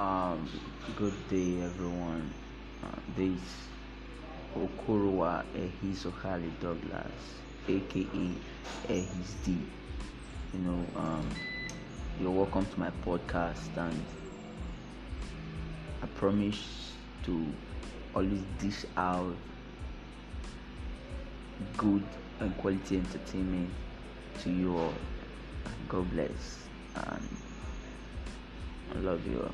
Um, good day, everyone. Uh, this Okuruwa Ehisohali Douglas, aka Ehis You know, um, you're welcome to my podcast, and I promise to always dish out good and quality entertainment to you all. God bless, and I love you all.